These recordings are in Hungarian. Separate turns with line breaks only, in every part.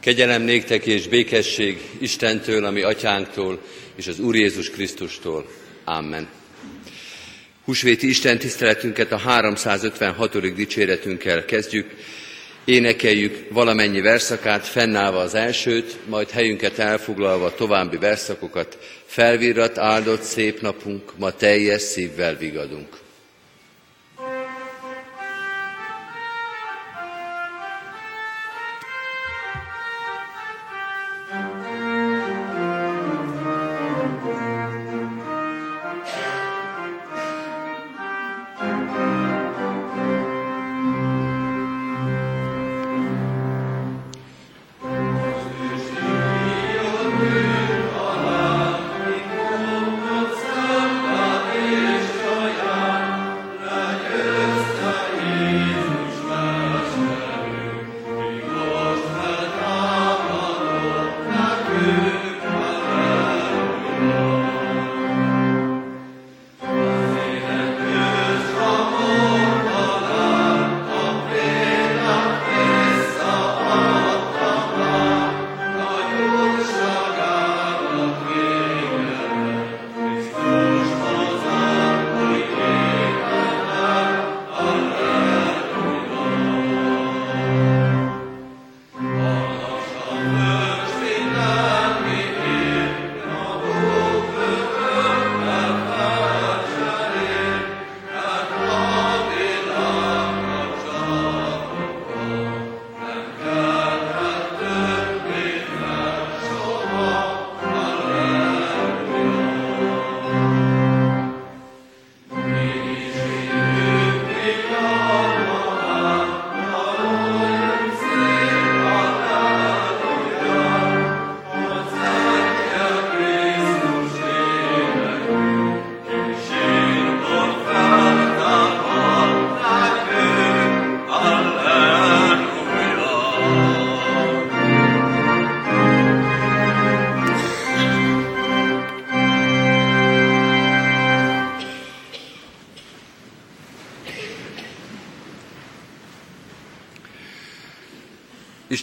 Kegyelem néktek és békesség Istentől, ami atyánktól, és az Úr Jézus Krisztustól. Amen. Húsvéti Isten tiszteletünket a 356. dicséretünkkel kezdjük. Énekeljük valamennyi verszakát, fennállva az elsőt, majd helyünket elfoglalva további verszakokat. Felvirrat, áldott szép napunk, ma teljes szívvel vigadunk.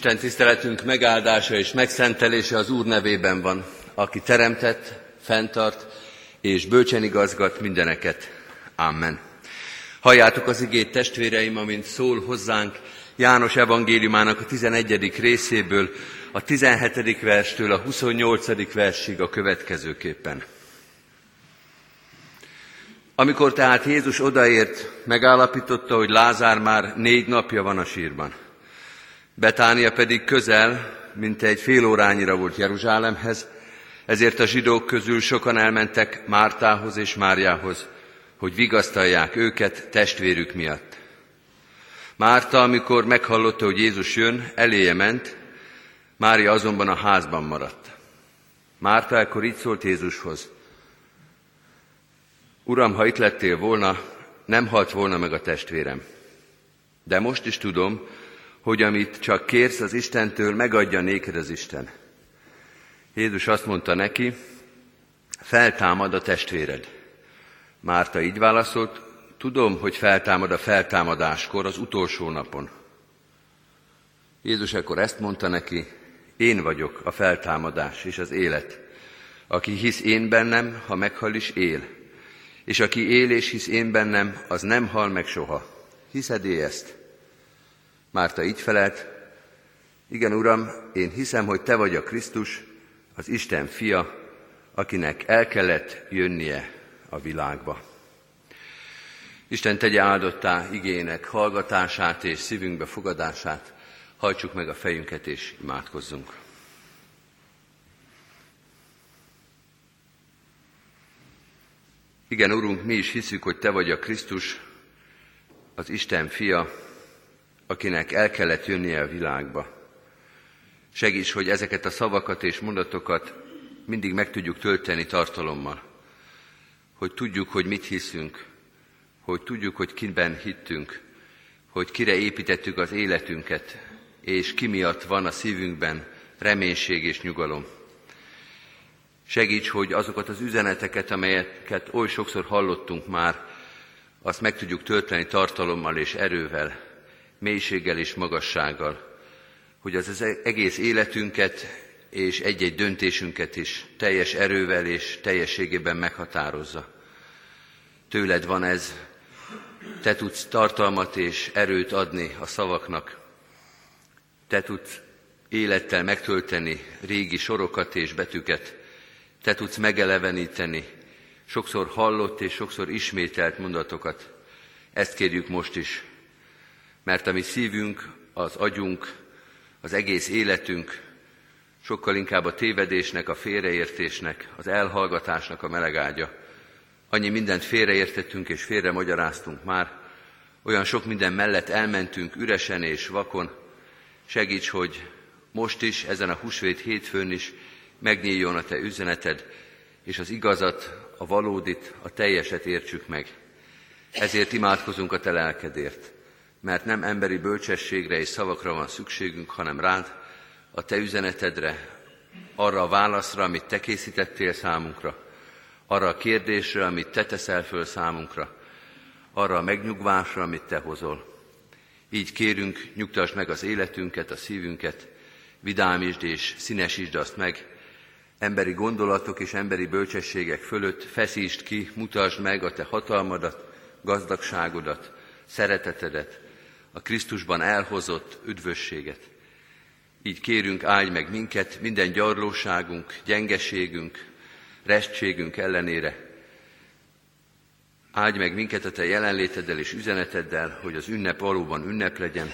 Isten tiszteletünk megáldása és megszentelése az Úr nevében van, aki teremtett, fenntart és bölcsen igazgat mindeneket. Amen. Halljátok az igét testvéreim, amint szól hozzánk János evangéliumának a 11. részéből, a 17. verstől a 28. versig a következőképpen. Amikor tehát Jézus odaért, megállapította, hogy Lázár már négy napja van a sírban. Betánia pedig közel, mint egy fél órányira volt Jeruzsálemhez, ezért a zsidók közül sokan elmentek Mártához és Máriához, hogy vigasztalják őket testvérük miatt. Márta, amikor meghallotta, hogy Jézus jön, eléje ment, Mária azonban a házban maradt. Márta ekkor így szólt Jézushoz. Uram, ha itt lettél volna, nem halt volna meg a testvérem. De most is tudom, hogy amit csak kérsz az Istentől, megadja néked az Isten. Jézus azt mondta neki, feltámad a testvéred. Márta így válaszolt, tudom, hogy feltámad a feltámadáskor, az utolsó napon. Jézus ekkor ezt mondta neki, én vagyok a feltámadás és az élet. Aki hisz én bennem, ha meghal is él. És aki él és hisz én bennem, az nem hal meg soha. Hiszed -e ezt? Márta így felelt, igen, Uram, én hiszem, hogy Te vagy a Krisztus, az Isten fia, akinek el kellett jönnie a világba. Isten tegye áldottá igének hallgatását és szívünkbe fogadását, hajtsuk meg a fejünket és imádkozzunk. Igen, Urunk, mi is hiszük, hogy Te vagy a Krisztus, az Isten fia, akinek el kellett jönnie a világba. Segíts, hogy ezeket a szavakat és mondatokat mindig meg tudjuk tölteni tartalommal, hogy tudjuk, hogy mit hiszünk, hogy tudjuk, hogy kiben hittünk, hogy kire építettük az életünket, és ki miatt van a szívünkben reménység és nyugalom. Segíts, hogy azokat az üzeneteket, amelyeket oly sokszor hallottunk már, azt meg tudjuk tölteni tartalommal és erővel, mélységgel és magassággal, hogy az, az egész életünket és egy-egy döntésünket is teljes erővel és teljességében meghatározza. Tőled van ez, te tudsz tartalmat és erőt adni a szavaknak, te tudsz élettel megtölteni régi sorokat és betűket, te tudsz megeleveníteni sokszor hallott és sokszor ismételt mondatokat. Ezt kérjük most is, mert a mi szívünk, az agyunk, az egész életünk sokkal inkább a tévedésnek, a félreértésnek, az elhallgatásnak a melegágya. Annyi mindent félreértettünk és félre magyaráztunk már, olyan sok minden mellett elmentünk üresen és vakon. Segíts, hogy most is, ezen a húsvét hétfőn is megnyíljon a Te üzeneted, és az igazat, a valódit, a teljeset értsük meg. Ezért imádkozunk a Te lelkedért, mert nem emberi bölcsességre és szavakra van szükségünk, hanem rád, a Te üzenetedre, arra a válaszra, amit Te készítettél számunkra, arra a kérdésre, amit Te teszel föl számunkra, arra a megnyugvásra, amit Te hozol. Így kérünk, nyugtasd meg az életünket, a szívünket, vidámítsd és színesítsd azt meg, emberi gondolatok és emberi bölcsességek fölött feszítsd ki, mutasd meg a Te hatalmadat, gazdagságodat, szeretetedet, a Krisztusban elhozott üdvösséget. Így kérünk, áldj meg minket minden gyarlóságunk, gyengeségünk, restségünk ellenére. Áldj meg minket a Te jelenléteddel és üzeneteddel, hogy az ünnep valóban ünnep legyen,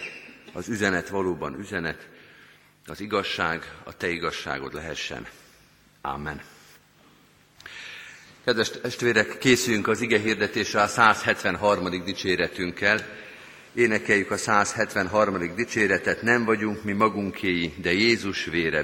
az üzenet valóban üzenet, az igazság a Te igazságod lehessen. Amen. Kedves testvérek, készüljünk az ige hirdetésre a 173. dicséretünkkel. Énekeljük a 173. dicséretet, nem vagyunk mi magunkéi, de Jézus vére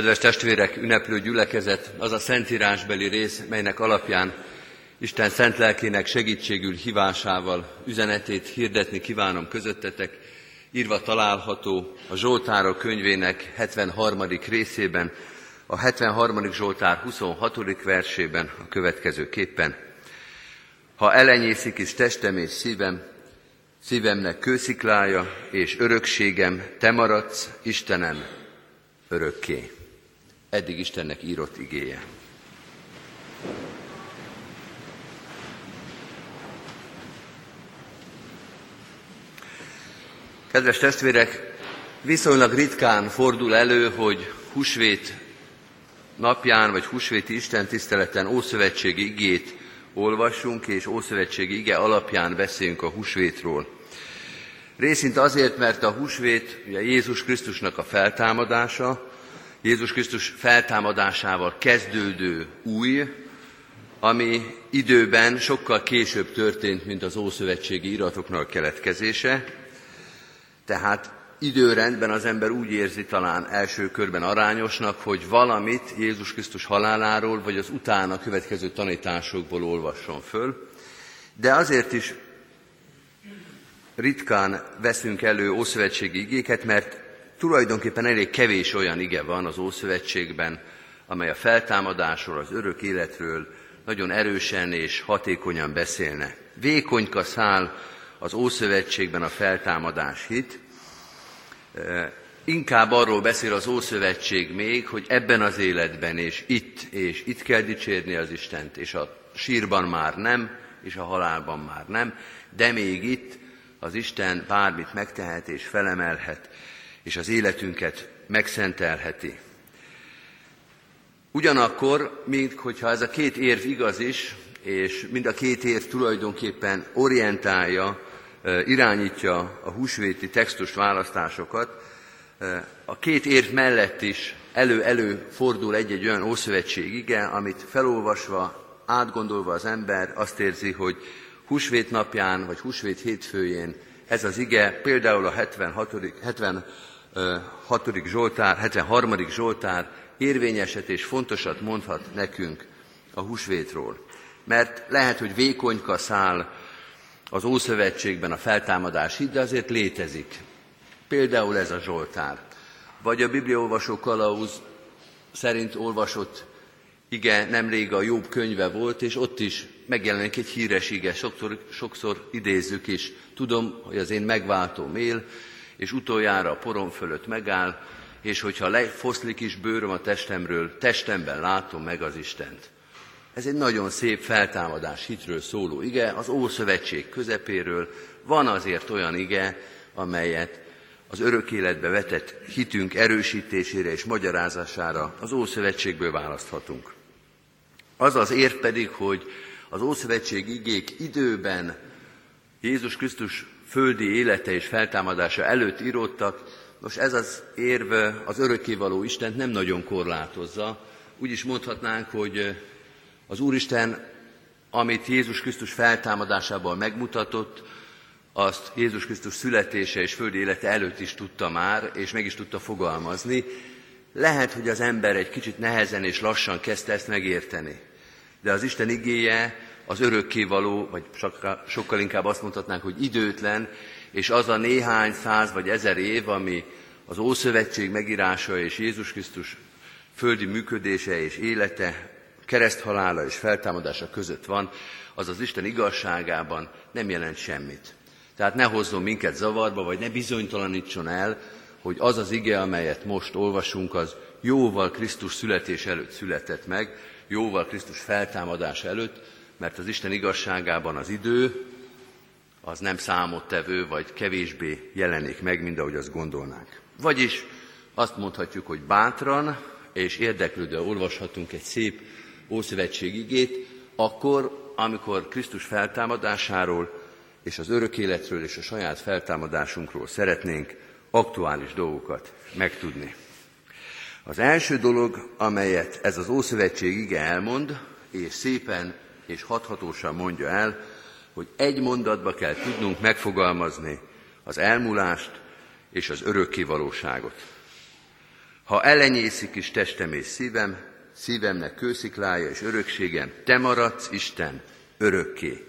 Kedves testvérek, ünneplő gyülekezet, az a szentírásbeli rész, melynek alapján Isten szent lelkének segítségül hívásával üzenetét hirdetni kívánom közöttetek, írva található a Zsoltárok könyvének 73. részében, a 73. Zsoltár 26. versében a következő képpen. Ha elenyészik is testem és szívem, szívemnek kősziklája és örökségem, te maradsz, Istenem, örökké eddig Istennek írott igéje. Kedves testvérek, viszonylag ritkán fordul elő, hogy husvét napján, vagy husvéti Isten tiszteleten Ószövetségi igét olvassunk, és Ószövetségi ige alapján beszéljünk a husvétról. Részint azért, mert a husvét ugye Jézus Krisztusnak a feltámadása, Jézus Krisztus feltámadásával kezdődő új, ami időben sokkal később történt, mint az Ószövetségi iratoknak keletkezése. Tehát időrendben az ember úgy érzi talán első körben arányosnak, hogy valamit Jézus Krisztus haláláról, vagy az utána következő tanításokból olvasson föl, de azért is ritkán veszünk elő ószövetségi igéket, mert tulajdonképpen elég kevés olyan ige van az Ószövetségben, amely a feltámadásról, az örök életről nagyon erősen és hatékonyan beszélne. Vékonyka szál az Ószövetségben a feltámadás hit, Inkább arról beszél az Ószövetség még, hogy ebben az életben és itt, és itt kell dicsérni az Istent, és a sírban már nem, és a halálban már nem, de még itt az Isten bármit megtehet és felemelhet, és az életünket megszentelheti. Ugyanakkor, mint hogyha ez a két érv igaz is, és mind a két érv tulajdonképpen orientálja, irányítja a húsvéti textus választásokat, a két érv mellett is elő-elő fordul egy-egy olyan ószövetség ige, amit felolvasva, átgondolva az ember azt érzi, hogy húsvét napján, vagy húsvét hétfőjén ez az ige, például a 76. 76. Zsoltár, 73. Zsoltár érvényeset és fontosat mondhat nekünk a húsvétról. Mert lehet, hogy vékonyka szál az Ószövetségben a feltámadás hit, de azért létezik. Például ez a Zsoltár. Vagy a bibliaolvasó kalauz szerint olvasott ige nemrég a Jobb könyve volt, és ott is megjelenik egy híres ige, sokszor, sokszor idézzük is. Tudom, hogy az én megváltóm él, és utoljára a porom fölött megáll, és hogyha lefoszlik is bőröm a testemről, testemben látom meg az Istent. Ez egy nagyon szép feltámadás hitről szóló ige, az Ószövetség közepéről van azért olyan ige, amelyet az örök életbe vetett hitünk erősítésére és magyarázására az Ószövetségből választhatunk. Az az érv pedig, hogy az Ószövetség igék időben Jézus Krisztus földi élete és feltámadása előtt írottak, most ez az érv az örökkévaló Istent nem nagyon korlátozza. Úgy is mondhatnánk, hogy az Úristen, amit Jézus Krisztus feltámadásával megmutatott, azt Jézus Krisztus születése és földi élete előtt is tudta már, és meg is tudta fogalmazni. Lehet, hogy az ember egy kicsit nehezen és lassan kezdte ezt megérteni. De az Isten igéje az örökkévaló, vagy sokkal inkább azt mondhatnánk, hogy időtlen, és az a néhány száz vagy ezer év, ami az Ószövetség megírása és Jézus Krisztus földi működése és élete kereszthalála és feltámadása között van, az az Isten igazságában nem jelent semmit. Tehát ne hozzon minket zavarba, vagy ne bizonytalanítson el, hogy az az ige, amelyet most olvasunk, az jóval Krisztus születés előtt született meg, jóval Krisztus feltámadás előtt, mert az Isten igazságában az idő, az nem számottevő, vagy kevésbé jelenik meg, mint ahogy azt gondolnánk. Vagyis azt mondhatjuk, hogy bátran és érdeklődve olvashatunk egy szép Ószövetség igét, akkor, amikor Krisztus feltámadásáról és az örök életről és a saját feltámadásunkról szeretnénk aktuális dolgokat megtudni. Az első dolog, amelyet ez az Ószövetség ige elmond, és szépen és hathatósan mondja el, hogy egy mondatba kell tudnunk megfogalmazni az elmúlást és az örökké valóságot. Ha elenyészik is testem és szívem, szívemnek kősziklája és örökségem, te maradsz, Isten, örökké.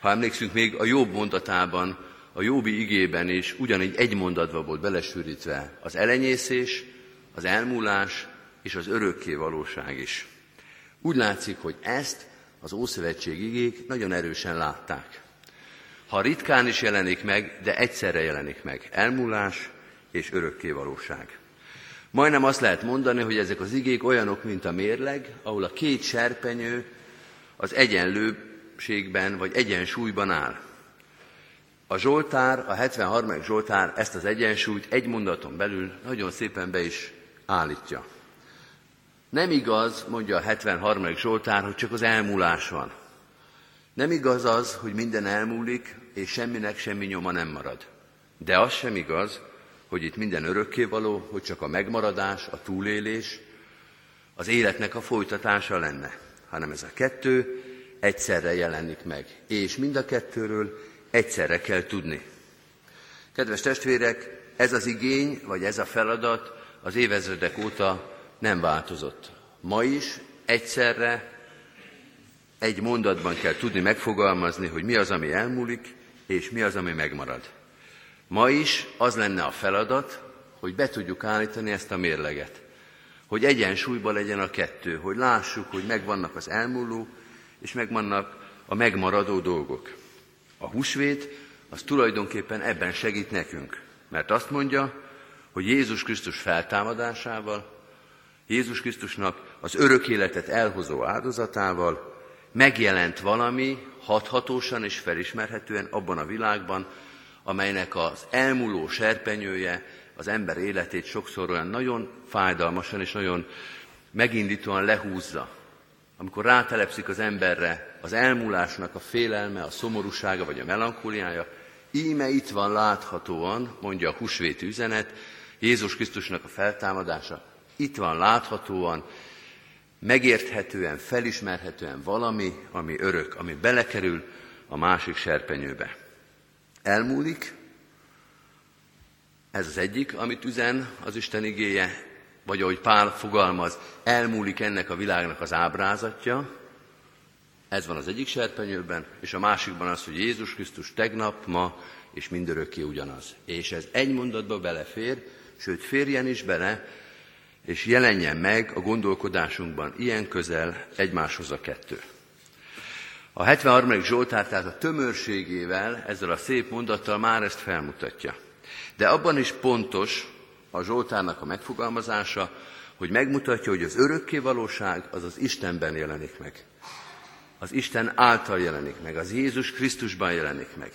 Ha emlékszünk még a jobb mondatában, a jobbi igében is ugyanígy egy mondatba volt belesűrítve az elenyészés, az elmúlás és az örökké valóság is. Úgy látszik, hogy ezt az Ószövetség igék nagyon erősen látták. Ha ritkán is jelenik meg, de egyszerre jelenik meg. Elmúlás és örökké valóság. Majdnem azt lehet mondani, hogy ezek az igék olyanok, mint a mérleg, ahol a két serpenyő az egyenlőségben vagy egyensúlyban áll. A Zsoltár, a 73. Zsoltár ezt az egyensúlyt egy mondaton belül nagyon szépen be is állítja. Nem igaz, mondja a 73. Zsoltár, hogy csak az elmúlás van. Nem igaz az, hogy minden elmúlik, és semminek semmi nyoma nem marad. De az sem igaz, hogy itt minden örökkévaló, hogy csak a megmaradás, a túlélés, az életnek a folytatása lenne, hanem ez a kettő egyszerre jelenik meg, és mind a kettőről egyszerre kell tudni. Kedves testvérek, ez az igény, vagy ez a feladat az évezredek óta nem változott. Ma is egyszerre egy mondatban kell tudni megfogalmazni, hogy mi az, ami elmúlik, és mi az, ami megmarad. Ma is az lenne a feladat, hogy be tudjuk állítani ezt a mérleget. Hogy egyensúlyban legyen a kettő, hogy lássuk, hogy megvannak az elmúló, és megvannak a megmaradó dolgok. A húsvét az tulajdonképpen ebben segít nekünk, mert azt mondja, hogy Jézus Krisztus feltámadásával, Jézus Krisztusnak az örök életet elhozó áldozatával megjelent valami hathatósan és felismerhetően abban a világban, amelynek az elmúló serpenyője az ember életét sokszor olyan nagyon fájdalmasan és nagyon megindítóan lehúzza. Amikor rátelepszik az emberre az elmúlásnak a félelme, a szomorúsága vagy a melankóliája, íme itt van láthatóan, mondja a husvét üzenet, Jézus Krisztusnak a feltámadása, itt van láthatóan, megérthetően, felismerhetően valami, ami örök, ami belekerül a másik serpenyőbe. Elmúlik, ez az egyik, amit üzen az Isten igéje, vagy ahogy Pál fogalmaz, elmúlik ennek a világnak az ábrázatja, ez van az egyik serpenyőben, és a másikban az, hogy Jézus Krisztus tegnap, ma és mindörökké ugyanaz. És ez egy mondatba belefér, sőt férjen is bele, és jelenjen meg a gondolkodásunkban ilyen közel egymáshoz a kettő. A 73. Zsoltár tehát a tömörségével, ezzel a szép mondattal már ezt felmutatja. De abban is pontos a Zsoltárnak a megfogalmazása, hogy megmutatja, hogy az örökké valóság az az Istenben jelenik meg. Az Isten által jelenik meg, az Jézus Krisztusban jelenik meg.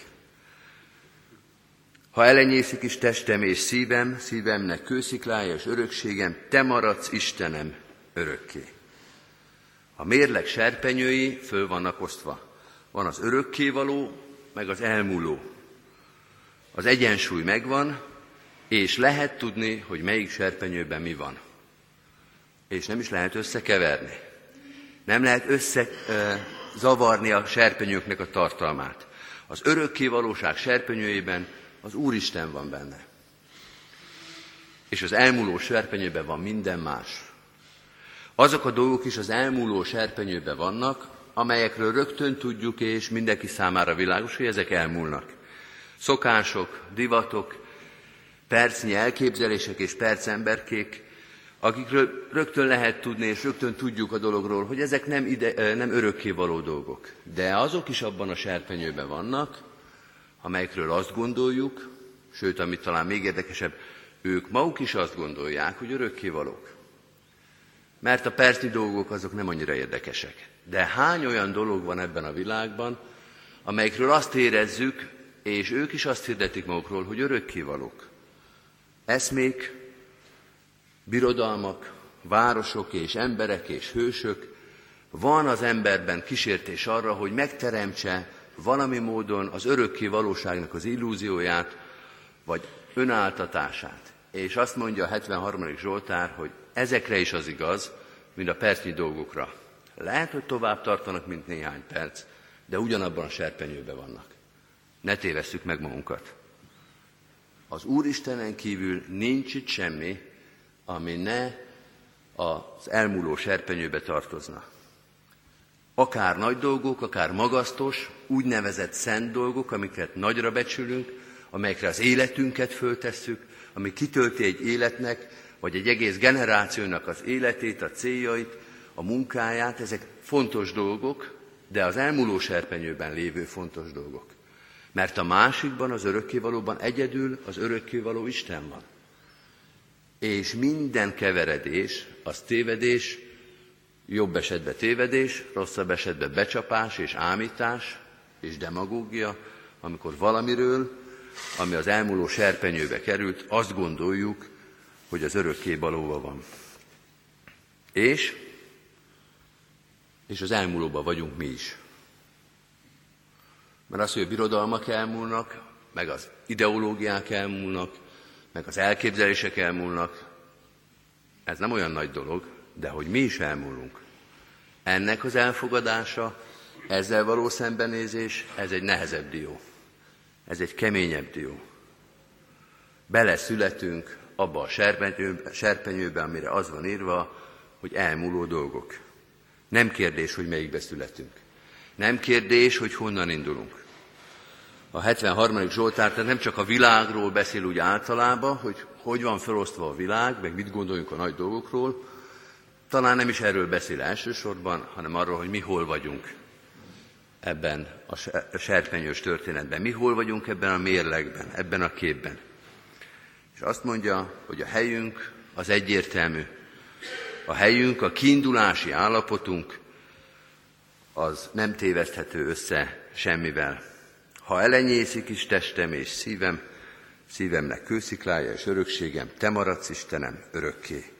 Ha elenyészik is testem és szívem, szívemnek kősziklája és örökségem, te maradsz Istenem örökké. A mérleg serpenyői föl vannak osztva. Van az örökkévaló, meg az elmúló. Az egyensúly megvan, és lehet tudni, hogy melyik serpenyőben mi van. És nem is lehet összekeverni. Nem lehet összezavarni a serpenyőknek a tartalmát. Az örökkévalóság serpenyőjében az Úristen van benne. És az elmúló serpenyőben van minden más. Azok a dolgok is az elmúló serpenyőben vannak, amelyekről rögtön tudjuk, és mindenki számára világos, hogy ezek elmúlnak. Szokások, divatok, percnyi elképzelések és percemberkék, akikről rögtön lehet tudni, és rögtön tudjuk a dologról, hogy ezek nem, ide, nem örökkévaló dolgok. De azok is abban a serpenyőben vannak, amelyekről azt gondoljuk, sőt, amit talán még érdekesebb, ők maguk is azt gondolják, hogy örökkévalók. Mert a percnyi dolgok azok nem annyira érdekesek. De hány olyan dolog van ebben a világban, amelyekről azt érezzük, és ők is azt hirdetik magukról, hogy örökkévalók. Eszmék, birodalmak, városok és emberek és hősök, van az emberben kísértés arra, hogy megteremtse valami módon az örökké valóságnak az illúzióját, vagy önáltatását. És azt mondja a 73. Zsoltár, hogy ezekre is az igaz, mint a percnyi dolgokra. Lehet, hogy tovább tartanak, mint néhány perc, de ugyanabban a serpenyőben vannak. Ne tévesszük meg magunkat. Az Úristenen kívül nincs itt semmi, ami ne az elmúló serpenyőbe tartozna akár nagy dolgok, akár magasztos, úgynevezett szent dolgok, amiket nagyra becsülünk, amelyekre az életünket föltesszük, ami kitölti egy életnek, vagy egy egész generációnak az életét, a céljait, a munkáját, ezek fontos dolgok, de az elmúló serpenyőben lévő fontos dolgok. Mert a másikban, az örökkévalóban egyedül az örökkévaló Isten van. És minden keveredés, az tévedés, jobb esetben tévedés, rosszabb esetben becsapás és ámítás és demagógia, amikor valamiről, ami az elmúló serpenyőbe került, azt gondoljuk, hogy az örökké valóva van. És, és az elmúlóban vagyunk mi is. Mert az, hogy a birodalmak elmúlnak, meg az ideológiák elmúlnak, meg az elképzelések elmúlnak, ez nem olyan nagy dolog, de hogy mi is elmúlunk. Ennek az elfogadása, ezzel való szembenézés, ez egy nehezebb dió. Ez egy keményebb dió. beleszületünk abba a serpenyőbe, serpenyőbe, amire az van írva, hogy elmúló dolgok. Nem kérdés, hogy melyikbe születünk. Nem kérdés, hogy honnan indulunk. A 73. Zsoltár tehát nem csak a világról beszél úgy általában, hogy hogy van felosztva a világ, meg mit gondoljunk a nagy dolgokról, talán nem is erről beszél elsősorban, hanem arról, hogy mi hol vagyunk ebben a serpenyős történetben. Mi hol vagyunk ebben a mérlegben, ebben a képben. És azt mondja, hogy a helyünk az egyértelmű. A helyünk, a kiindulási állapotunk az nem téveszthető össze semmivel. Ha elenyészik is testem és szívem, szívemnek kősziklája és örökségem, te maradsz Istenem örökké.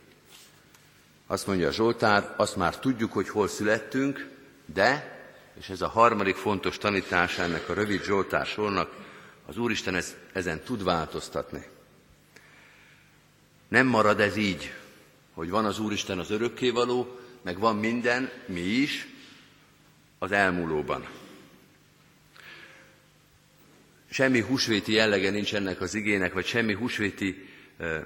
Azt mondja a Zsoltár, azt már tudjuk, hogy hol születtünk, de, és ez a harmadik fontos tanítás ennek a rövid Zsoltár sornak, az Úristen ez, ezen tud változtatni. Nem marad ez így, hogy van az Úristen az örökkévaló, meg van minden, mi is, az elmúlóban. Semmi húsvéti jellege nincs ennek az igének, vagy semmi húsvéti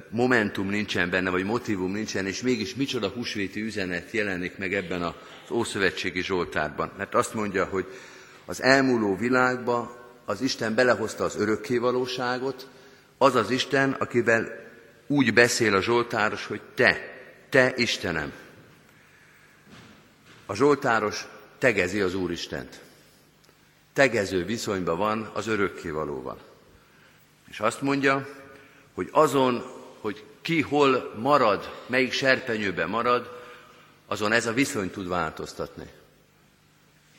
momentum nincsen benne, vagy motivum nincsen, és mégis micsoda húsvéti üzenet jelenik meg ebben az Ószövetségi Zsoltárban. Mert azt mondja, hogy az elmúló világba az Isten belehozta az örökkévalóságot, az az Isten, akivel úgy beszél a Zsoltáros, hogy te, te Istenem. A Zsoltáros tegezi az Úristent. Tegező viszonyban van az örökkévalóval. És azt mondja, hogy azon, hogy ki hol marad, melyik serpenyőben marad, azon ez a viszony tud változtatni.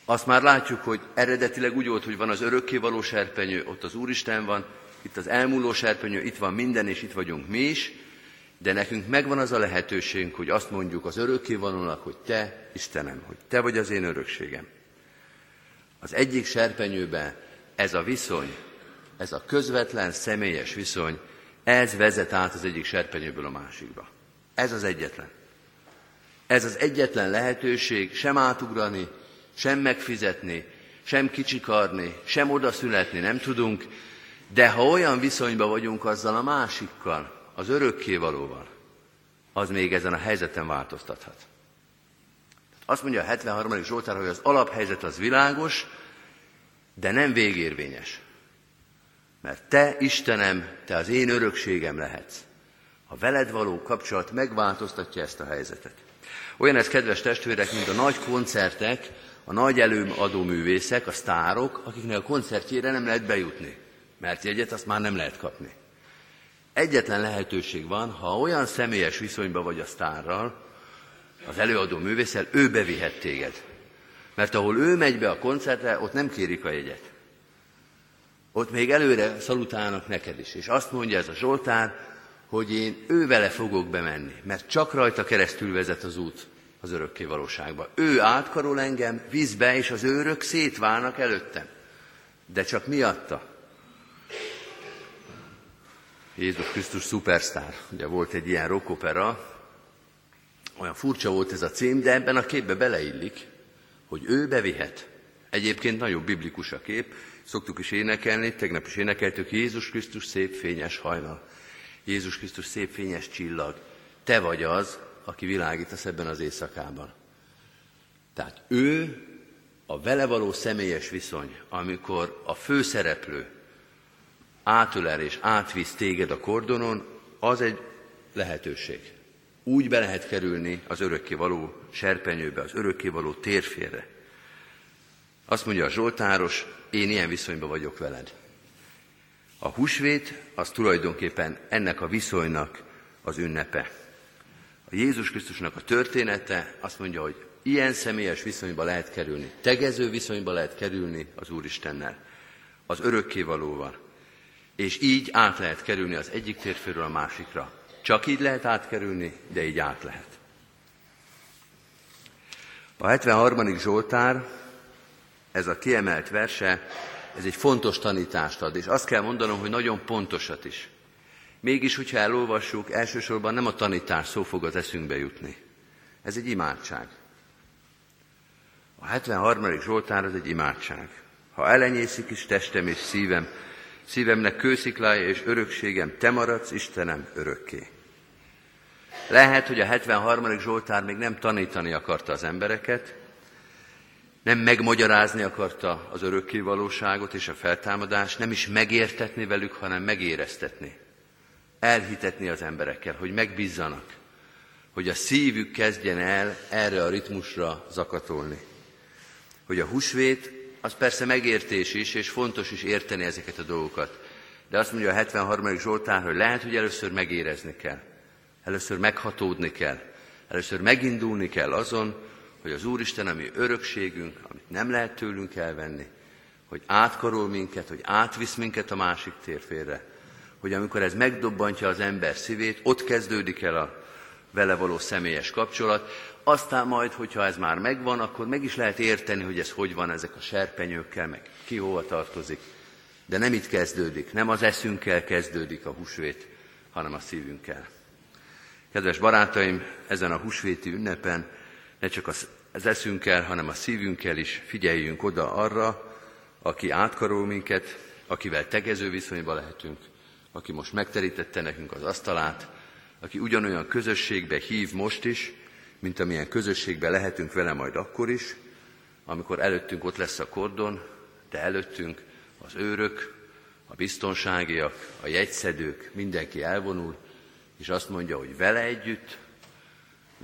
Azt már látjuk, hogy eredetileg úgy volt, hogy van az örökkévaló serpenyő, ott az Úristen van, itt az elmúló serpenyő, itt van minden, és itt vagyunk mi is, de nekünk megvan az a lehetőségünk, hogy azt mondjuk az örökkévalónak, hogy Te, Istenem, hogy Te vagy az én örökségem. Az egyik serpenyőben ez a viszony, ez a közvetlen, személyes viszony, ez vezet át az egyik serpenyőből a másikba. Ez az egyetlen. Ez az egyetlen lehetőség sem átugrani, sem megfizetni, sem kicsikarni, sem oda születni nem tudunk, de ha olyan viszonyban vagyunk azzal a másikkal, az örökkévalóval, az még ezen a helyzeten változtathat. Azt mondja a 73. Zsoltár, hogy az alaphelyzet az világos, de nem végérvényes. Mert te, Istenem, te az én örökségem lehetsz. A veled való kapcsolat megváltoztatja ezt a helyzetet. Olyan ez, kedves testvérek, mint a nagy koncertek, a nagy előadó művészek, a sztárok, akiknek a koncertjére nem lehet bejutni, mert jegyet azt már nem lehet kapni. Egyetlen lehetőség van, ha olyan személyes viszonyban vagy a sztárral, az előadó művészel, ő bevihet téged. Mert ahol ő megy be a koncertre, ott nem kérik a jegyet. Ott még előre szalutálnak neked is. És azt mondja ez a Zsoltár, hogy én ő vele fogok bemenni, mert csak rajta keresztül vezet az út az örökké valóságba. Ő átkarol engem vízbe, és az őrök szétválnak előttem. De csak miatta. Jézus Krisztus szupersztár. Ugye volt egy ilyen rockopera, olyan furcsa volt ez a cím, de ebben a képbe beleillik, hogy ő bevihet. Egyébként nagyon biblikus a kép, szoktuk is énekelni, tegnap is énekeltük, Jézus Krisztus szép fényes hajnal. Jézus Krisztus szép fényes csillag. Te vagy az, aki világítasz ebben az éjszakában. Tehát ő a vele való személyes viszony, amikor a főszereplő átölel és átvisz téged a kordonon, az egy lehetőség. Úgy be lehet kerülni az örökkévaló serpenyőbe, az örökkévaló térfére. Azt mondja a Zsoltáros, én ilyen viszonyban vagyok veled. A húsvét az tulajdonképpen ennek a viszonynak az ünnepe. A Jézus Krisztusnak a története azt mondja, hogy ilyen személyes viszonyba lehet kerülni, tegező viszonyba lehet kerülni az Úristennel, az örökkévalóval. És így át lehet kerülni az egyik térféről a másikra. Csak így lehet átkerülni, de így át lehet. A 73. Zsoltár, ez a kiemelt verse, ez egy fontos tanítást ad, és azt kell mondanom, hogy nagyon pontosat is. Mégis, hogyha elolvassuk, elsősorban nem a tanítás szó fog az eszünkbe jutni. Ez egy imádság. A 73. Zsoltár az egy imádság. Ha elenyészik is testem és szívem, szívemnek kősziklája és örökségem, te maradsz, Istenem, örökké. Lehet, hogy a 73. Zsoltár még nem tanítani akarta az embereket, nem megmagyarázni akarta az örökké valóságot és a feltámadást, nem is megértetni velük, hanem megéreztetni. Elhitetni az emberekkel, hogy megbízzanak, hogy a szívük kezdjen el erre a ritmusra zakatolni. Hogy a húsvét az persze megértés is, és fontos is érteni ezeket a dolgokat. De azt mondja a 73. Zsoltár, hogy lehet, hogy először megérezni kell. Először meghatódni kell. Először megindulni kell azon, hogy az Úristen, ami örökségünk, amit nem lehet tőlünk elvenni, hogy átkarol minket, hogy átvisz minket a másik térfélre, hogy amikor ez megdobbantja az ember szívét, ott kezdődik el a vele való személyes kapcsolat, aztán majd, hogyha ez már megvan, akkor meg is lehet érteni, hogy ez hogy van ezek a serpenyőkkel, meg ki hova tartozik. De nem itt kezdődik, nem az eszünkkel kezdődik a húsvét, hanem a szívünkkel. Kedves barátaim, ezen a húsvéti ünnepen ne csak az eszünkkel, hanem a szívünkkel is figyeljünk oda arra, aki átkarol minket, akivel tegező viszonyba lehetünk, aki most megterítette nekünk az asztalát, aki ugyanolyan közösségbe hív most is, mint amilyen közösségbe lehetünk vele majd akkor is, amikor előttünk ott lesz a kordon, de előttünk az őrök, a biztonságiak, a jegyszedők, mindenki elvonul, és azt mondja, hogy vele együtt,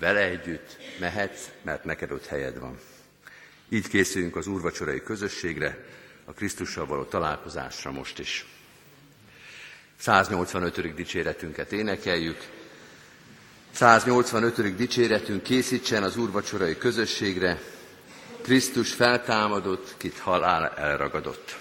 vele együtt mehetsz, mert neked ott helyed van. Így készülünk az úrvacsorai közösségre, a Krisztussal való találkozásra most is. 185. dicséretünket énekeljük. 185. dicséretünk készítsen az úrvacsorai közösségre. Krisztus feltámadott, kit halál elragadott.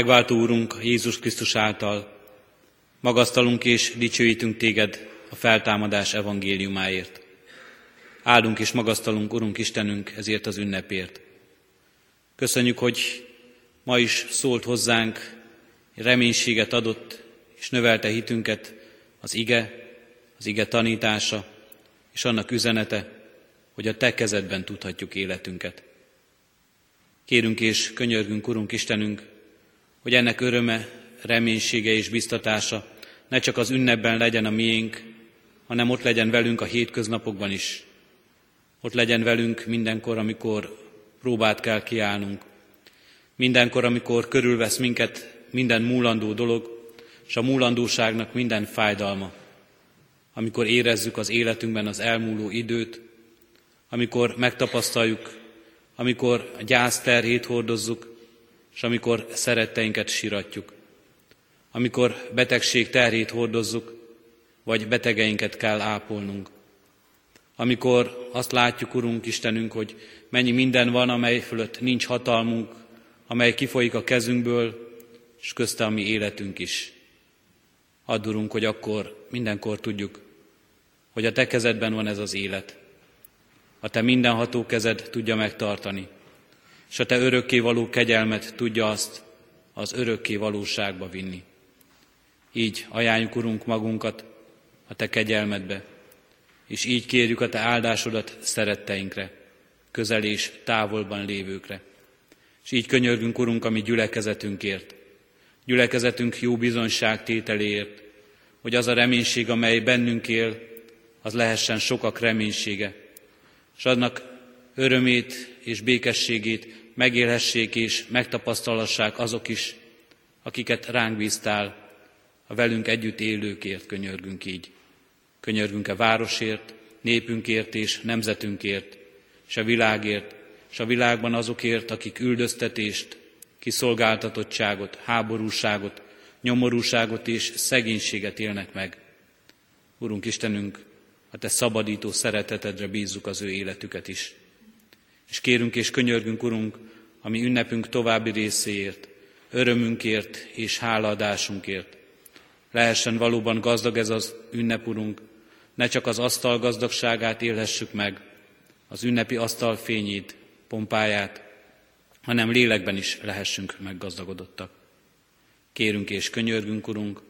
Megváltó Úrunk Jézus Krisztus által magasztalunk és dicsőítünk Téged a feltámadás evangéliumáért. Áldunk és magasztalunk, Urunk Istenünk, ezért az ünnepért. Köszönjük, hogy ma is szólt hozzánk, reménységet adott, és növelte hitünket az ige, az ige tanítása, és annak üzenete, hogy a Te kezedben tudhatjuk életünket. Kérünk és könyörgünk, Urunk Istenünk, hogy ennek öröme, reménysége és biztatása ne csak az ünnepben legyen a miénk, hanem ott legyen velünk a hétköznapokban is. Ott legyen velünk mindenkor, amikor próbát kell kiállnunk. Mindenkor, amikor körülvesz minket minden múlandó dolog, és a múlandóságnak minden fájdalma, amikor érezzük az életünkben az elmúló időt, amikor megtapasztaljuk, amikor a gyász hordozzuk, és amikor szeretteinket siratjuk, amikor betegség terhét hordozzuk, vagy betegeinket kell ápolnunk. Amikor azt látjuk, Urunk Istenünk, hogy mennyi minden van, amely fölött nincs hatalmunk, amely kifolyik a kezünkből, és közte a mi életünk is. Add, Urunk, hogy akkor mindenkor tudjuk, hogy a Te kezedben van ez az élet. A Te mindenható kezed tudja megtartani, és a Te örökké való kegyelmet tudja azt az örökké valóságba vinni. Így ajánljuk, Urunk, magunkat a Te kegyelmedbe, és így kérjük a Te áldásodat szeretteinkre, közel és távolban lévőkre. És így könyörgünk, Urunk, a mi gyülekezetünkért, gyülekezetünk jó bizonyság tételéért, hogy az a reménység, amely bennünk él, az lehessen sokak reménysége, és adnak örömét és békességét megélhessék és megtapasztalassák azok is, akiket ránk bíztál, a velünk együtt élőkért könyörgünk így. Könyörgünk a városért, népünkért és nemzetünkért, és a világért, és a világban azokért, akik üldöztetést, kiszolgáltatottságot, háborúságot, nyomorúságot és szegénységet élnek meg. Urunk Istenünk, a Te szabadító szeretetedre bízzuk az ő életüket is. És kérünk és könyörgünk, Urunk, ami ünnepünk további részéért, örömünkért és hálaadásunkért. Lehessen valóban gazdag ez az ünnep, Urunk, ne csak az asztal gazdagságát élhessük meg, az ünnepi asztal fényét, pompáját, hanem lélekben is lehessünk meggazdagodottak. Kérünk és könyörgünk, Urunk,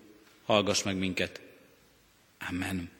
hallgass meg minket. Amen.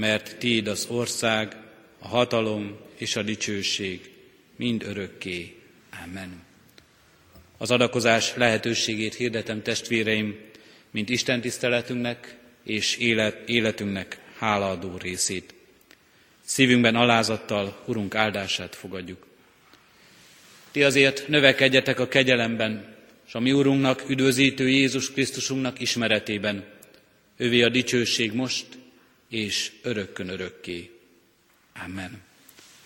mert Tiéd az ország, a hatalom és a dicsőség mind örökké. Amen. Az adakozás lehetőségét hirdetem testvéreim, mint Isten tiszteletünknek és élet, életünknek hálaadó részét. Szívünkben alázattal Urunk áldását fogadjuk. Ti azért növekedjetek a kegyelemben, és a mi Urunknak, üdvözítő Jézus Krisztusunknak ismeretében. Ővé a dicsőség most és örökkön örökké. Amen.